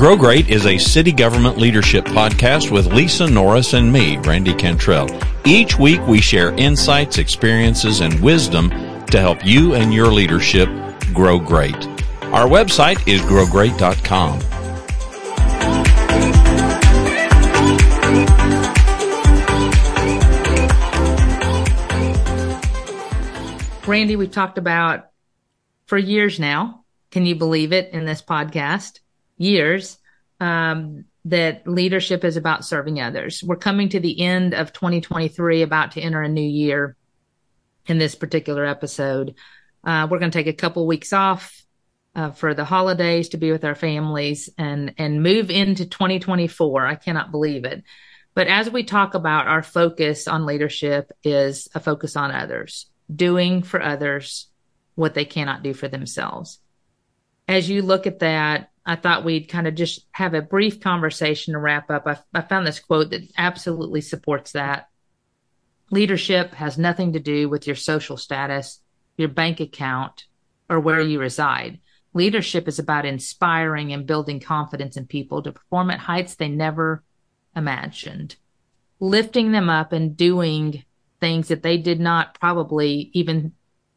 Grow Great is a city government leadership podcast with Lisa Norris and me, Randy Cantrell. Each week we share insights, experiences, and wisdom to help you and your leadership grow great. Our website is growgreat.com. Randy, we've talked about for years now. Can you believe it in this podcast? Years um, that leadership is about serving others. We're coming to the end of 2023, about to enter a new year in this particular episode. Uh, we're going to take a couple weeks off uh, for the holidays to be with our families and and move into 2024. I cannot believe it. But as we talk about our focus on leadership is a focus on others, doing for others what they cannot do for themselves. As you look at that, I thought we'd kind of just have a brief conversation to wrap up. I, I found this quote that absolutely supports that. Leadership has nothing to do with your social status, your bank account, or where you reside. Leadership is about inspiring and building confidence in people to perform at heights they never imagined, lifting them up and doing things that they did not probably even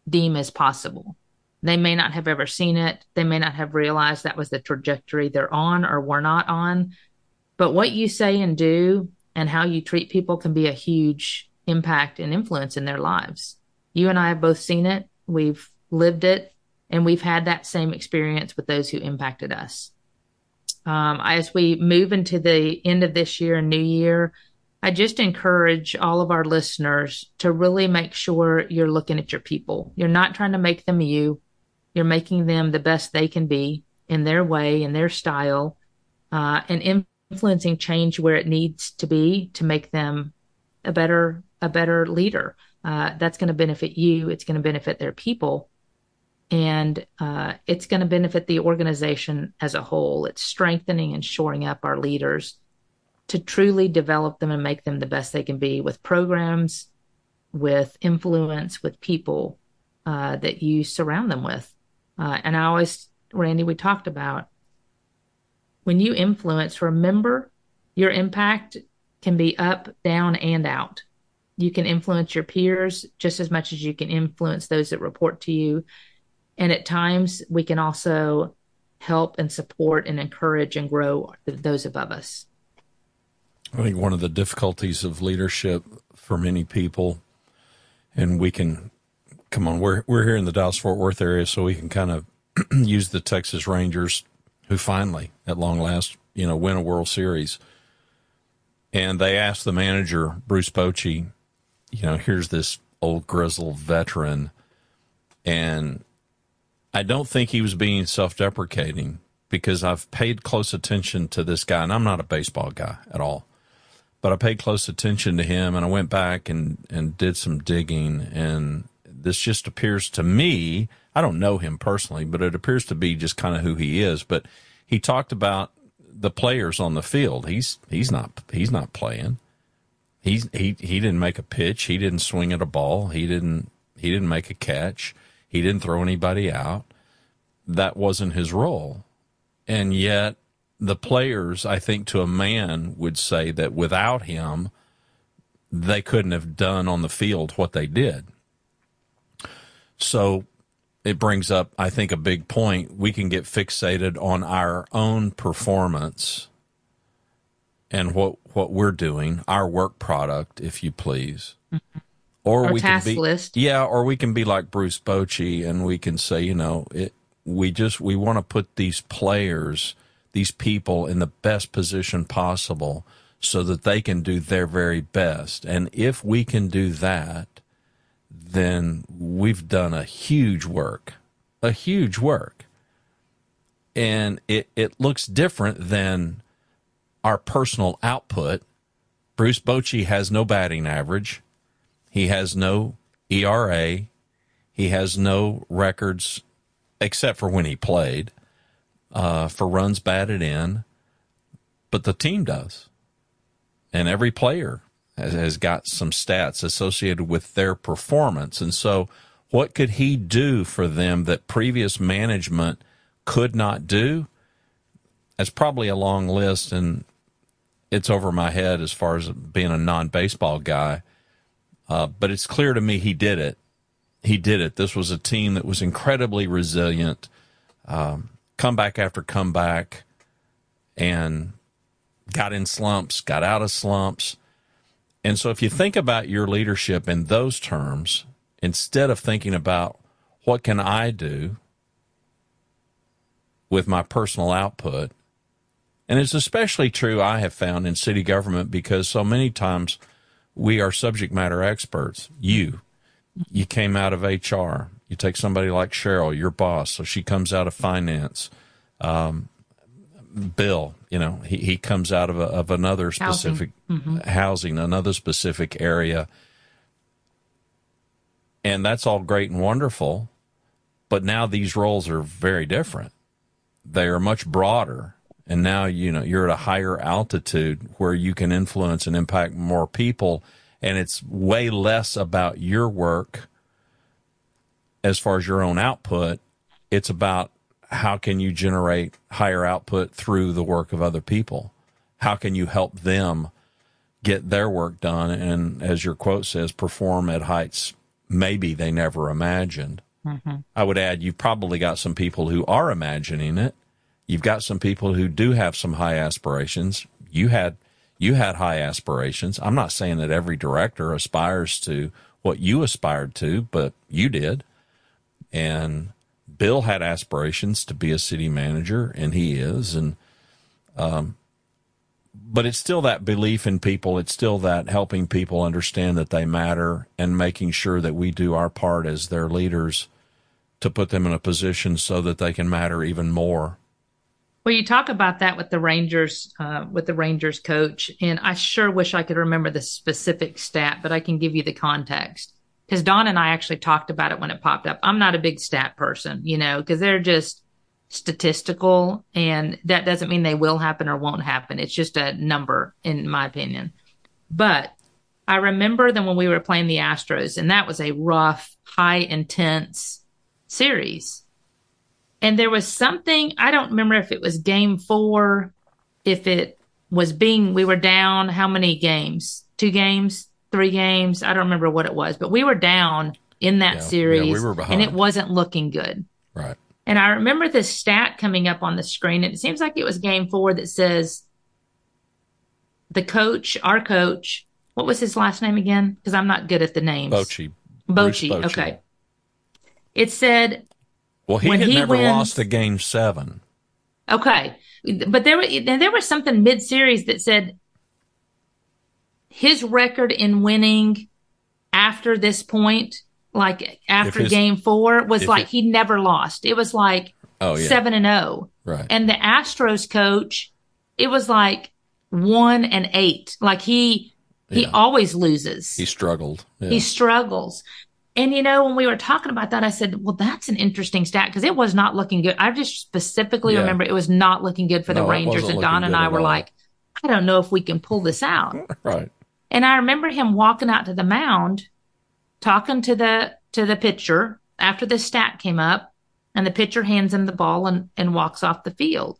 deem as possible. They may not have ever seen it. They may not have realized that was the trajectory they're on or were not on. But what you say and do and how you treat people can be a huge impact and influence in their lives. You and I have both seen it. We've lived it and we've had that same experience with those who impacted us. Um, as we move into the end of this year and new year, I just encourage all of our listeners to really make sure you're looking at your people. You're not trying to make them you. You're making them the best they can be in their way, in their style, uh, and influencing change where it needs to be to make them a better, a better leader. Uh, that's going to benefit you. It's going to benefit their people and uh, it's going to benefit the organization as a whole. It's strengthening and shoring up our leaders to truly develop them and make them the best they can be with programs, with influence, with people uh, that you surround them with. Uh, and I always, Randy, we talked about when you influence, remember your impact can be up, down, and out. You can influence your peers just as much as you can influence those that report to you and at times we can also help and support and encourage and grow those above us. I think one of the difficulties of leadership for many people, and we can come on, we're we're here in the Dallas Fort Worth area, so we can kind of use the Texas Rangers, who finally, at long last, you know, win a World Series. And they asked the manager, Bruce Bochy, you know, here's this old grizzled veteran, and I don't think he was being self deprecating because I've paid close attention to this guy, and I'm not a baseball guy at all. But I paid close attention to him, and I went back and, and did some digging. And this just appears to me, I don't know him personally, but it appears to be just kind of who he is. But he talked about the players on the field. He's he's not he's not playing. He's he he didn't make a pitch. He didn't swing at a ball. He didn't he didn't make a catch. He didn't throw anybody out. That wasn't his role. And yet, the players, I think, to a man, would say that without him, they couldn't have done on the field what they did. So it brings up, I think, a big point. We can get fixated on our own performance and what what we're doing, our work product, if you please. Mm-hmm or Our we task can be, list. Yeah, or we can be like Bruce Bochy and we can say, you know, it, we just we want to put these players, these people in the best position possible so that they can do their very best. And if we can do that, then we've done a huge work, a huge work. And it, it looks different than our personal output. Bruce Bochy has no batting average. He has no ERA. He has no records except for when he played uh, for runs batted in, but the team does. And every player has, has got some stats associated with their performance. And so, what could he do for them that previous management could not do? it's probably a long list and it's over my head as far as being a non baseball guy. Uh, but it's clear to me he did it. He did it. This was a team that was incredibly resilient, um, comeback after comeback, and got in slumps, got out of slumps. And so if you think about your leadership in those terms, instead of thinking about what can I do with my personal output, and it's especially true, I have found, in city government because so many times we are subject matter experts. You, you came out of HR. You take somebody like Cheryl, your boss, so she comes out of finance. Um, Bill, you know, he, he comes out of, a, of another specific housing. Mm-hmm. housing, another specific area. And that's all great and wonderful. But now these roles are very different. They are much broader and now you know you're at a higher altitude where you can influence and impact more people and it's way less about your work as far as your own output it's about how can you generate higher output through the work of other people how can you help them get their work done and as your quote says perform at heights maybe they never imagined mm-hmm. i would add you've probably got some people who are imagining it You've got some people who do have some high aspirations. You had you had high aspirations. I'm not saying that every director aspires to what you aspired to, but you did. And Bill had aspirations to be a city manager, and he is. And um, but it's still that belief in people. It's still that helping people understand that they matter and making sure that we do our part as their leaders to put them in a position so that they can matter even more well, you talk about that with the Rangers, uh, with the Rangers coach, and I sure wish I could remember the specific stat, but I can give you the context because Don and I actually talked about it when it popped up. I'm not a big stat person, you know, because they're just statistical, and that doesn't mean they will happen or won't happen. It's just a number, in my opinion. But I remember them when we were playing the Astros, and that was a rough, high intense series and there was something, I don't remember if it was game four, if it was being, we were down how many games? Two games, three games? I don't remember what it was, but we were down in that yeah, series yeah, we were and it wasn't looking good. Right. And I remember this stat coming up on the screen, and it seems like it was game four that says the coach, our coach, what was his last name again? Because I'm not good at the names. Bochy. Bochy. Okay. It said well, he had he never wins, lost a game seven. Okay, but there there was something mid series that said his record in winning after this point, like after his, game four, was like it, he never lost. It was like oh, yeah. seven and zero. Oh. Right. And the Astros coach, it was like one and eight. Like he he yeah. always loses. He struggled. Yeah. He struggles. And you know, when we were talking about that, I said, well, that's an interesting stat because it was not looking good. I just specifically yeah. remember it was not looking good for the Rangers. And Don and I were like, I don't know if we can pull this out. right. And I remember him walking out to the mound, talking to the to the pitcher after the stat came up, and the pitcher hands him the ball and, and walks off the field.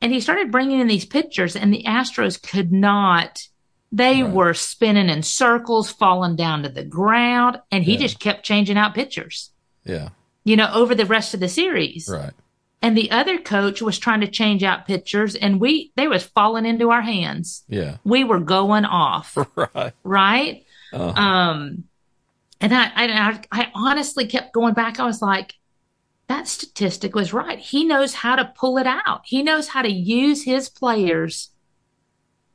And he started bringing in these pitchers, and the Astros could not they right. were spinning in circles, falling down to the ground, and he yeah. just kept changing out pitchers. Yeah. You know, over the rest of the series. Right. And the other coach was trying to change out pitchers, and we they was falling into our hands. Yeah. We were going off. right. Right. Uh-huh. Um, and I, I I honestly kept going back. I was like, that statistic was right. He knows how to pull it out. He knows how to use his players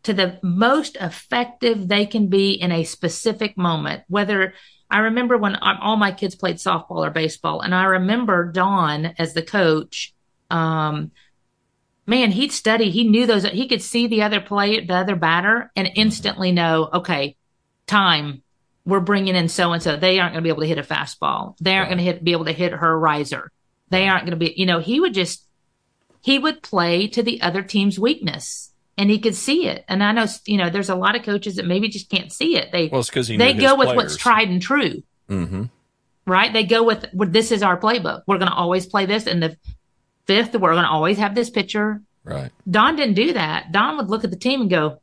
to the most effective they can be in a specific moment. Whether I remember when all my kids played softball or baseball, and I remember Don as the coach. Um, man, he'd study. He knew those. He could see the other player, the other batter, and instantly know, okay, time. We're bringing in so and so. They aren't going to be able to hit a fastball. They aren't going to hit, be able to hit her riser. They aren't going to be. You know, he would just he would play to the other team's weakness and he could see it. And I know, you know, there's a lot of coaches that maybe just can't see it. They, well, it's because they go with players. what's tried and true. Mm-hmm. Right. They go with, well, this is our playbook. We're going to always play this. And the, fifth, we're going to always have this pitcher. Right. Don didn't do that. Don would look at the team and go,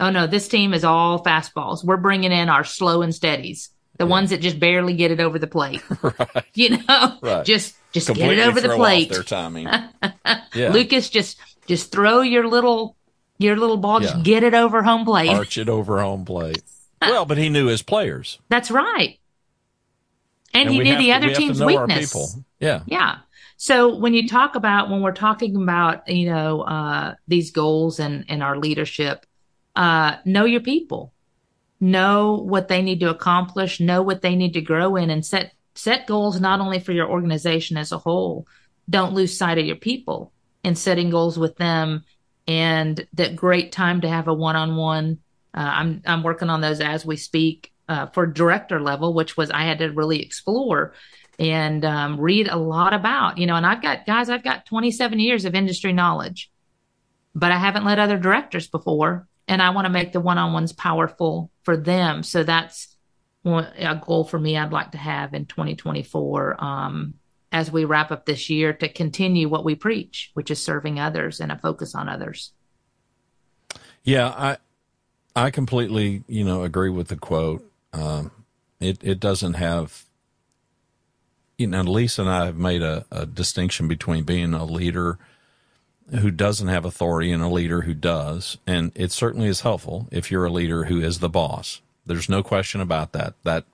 "Oh no, this team is all fastballs. We're bringing in our slow and steadies, the yeah. ones that just barely get it over the plate. right. You know, right. just just Completely get it over the plate. their timing. yeah. Lucas, just just throw your little your little ball, yeah. just get it over home plate. Arch it over home plate. well, but he knew his players. That's right. And, and he knew the to, other team's weakness. Yeah. Yeah. So when you talk about when we're talking about you know uh, these goals and and our leadership, uh, know your people, know what they need to accomplish, know what they need to grow in, and set set goals not only for your organization as a whole. Don't lose sight of your people in setting goals with them, and that great time to have a one on one. I'm I'm working on those as we speak uh, for director level, which was I had to really explore and um, read a lot about, you know, and I've got guys, I've got 27 years of industry knowledge, but I haven't led other directors before. And I want to make the one on ones powerful for them. So that's a goal for me I'd like to have in 2024 um, as we wrap up this year to continue what we preach, which is serving others and a focus on others. Yeah, I I completely you know agree with the quote. Um, it it doesn't have you know, Lisa and I have made a, a distinction between being a leader who doesn't have authority and a leader who does. And it certainly is helpful if you're a leader who is the boss. There's no question about that. That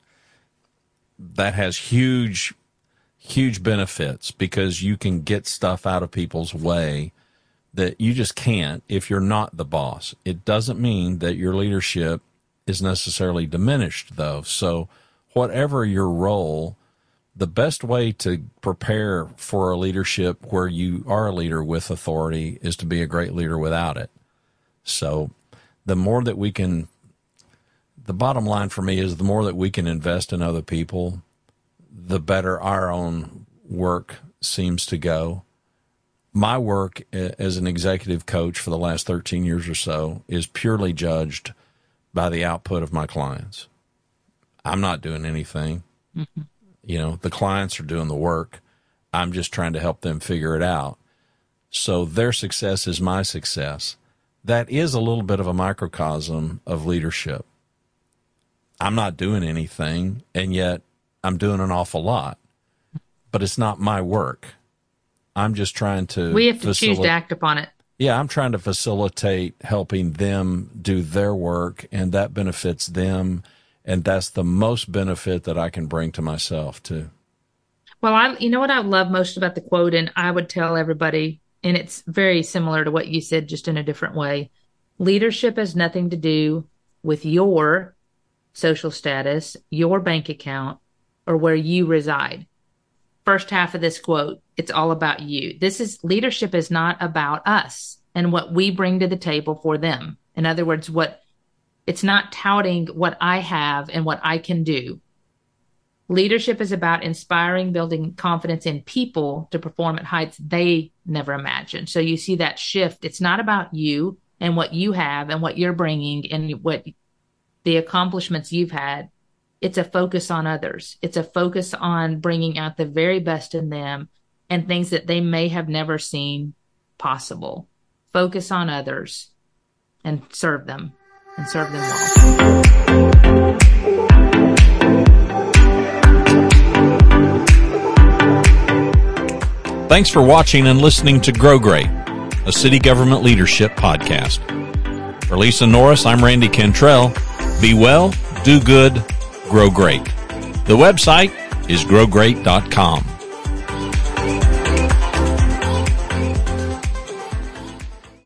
that has huge huge benefits because you can get stuff out of people's way that you just can't if you're not the boss. It doesn't mean that your leadership is necessarily diminished though. So whatever your role, the best way to prepare for a leadership where you are a leader with authority is to be a great leader without it. So the more that we can, the bottom line for me is the more that we can invest in other people, the better our own work seems to go. My work as an executive coach for the last 13 years or so is purely judged by the output of my clients. I'm not doing anything. Mm-hmm. You know, the clients are doing the work. I'm just trying to help them figure it out. So their success is my success. That is a little bit of a microcosm of leadership. I'm not doing anything, and yet I'm doing an awful lot, but it's not my work. I'm just trying to. We have to facil- choose to act upon it. Yeah, I'm trying to facilitate helping them do their work, and that benefits them and that's the most benefit that I can bring to myself too. Well, I you know what I love most about the quote, and I would tell everybody, and it's very similar to what you said, just in a different way. Leadership has nothing to do with your social status, your bank account, or where you reside. First half of this quote, it's all about you. This is leadership is not about us and what we bring to the table for them. In other words, what it's not touting what I have and what I can do. Leadership is about inspiring, building confidence in people to perform at heights they never imagined. So you see that shift. It's not about you and what you have and what you're bringing and what the accomplishments you've had. It's a focus on others. It's a focus on bringing out the very best in them and things that they may have never seen possible. Focus on others and serve them and serve them well. Thanks for watching and listening to Grow Great, a city government leadership podcast. For Lisa Norris, I'm Randy Cantrell. Be well, do good, grow great. The website is growgreat.com.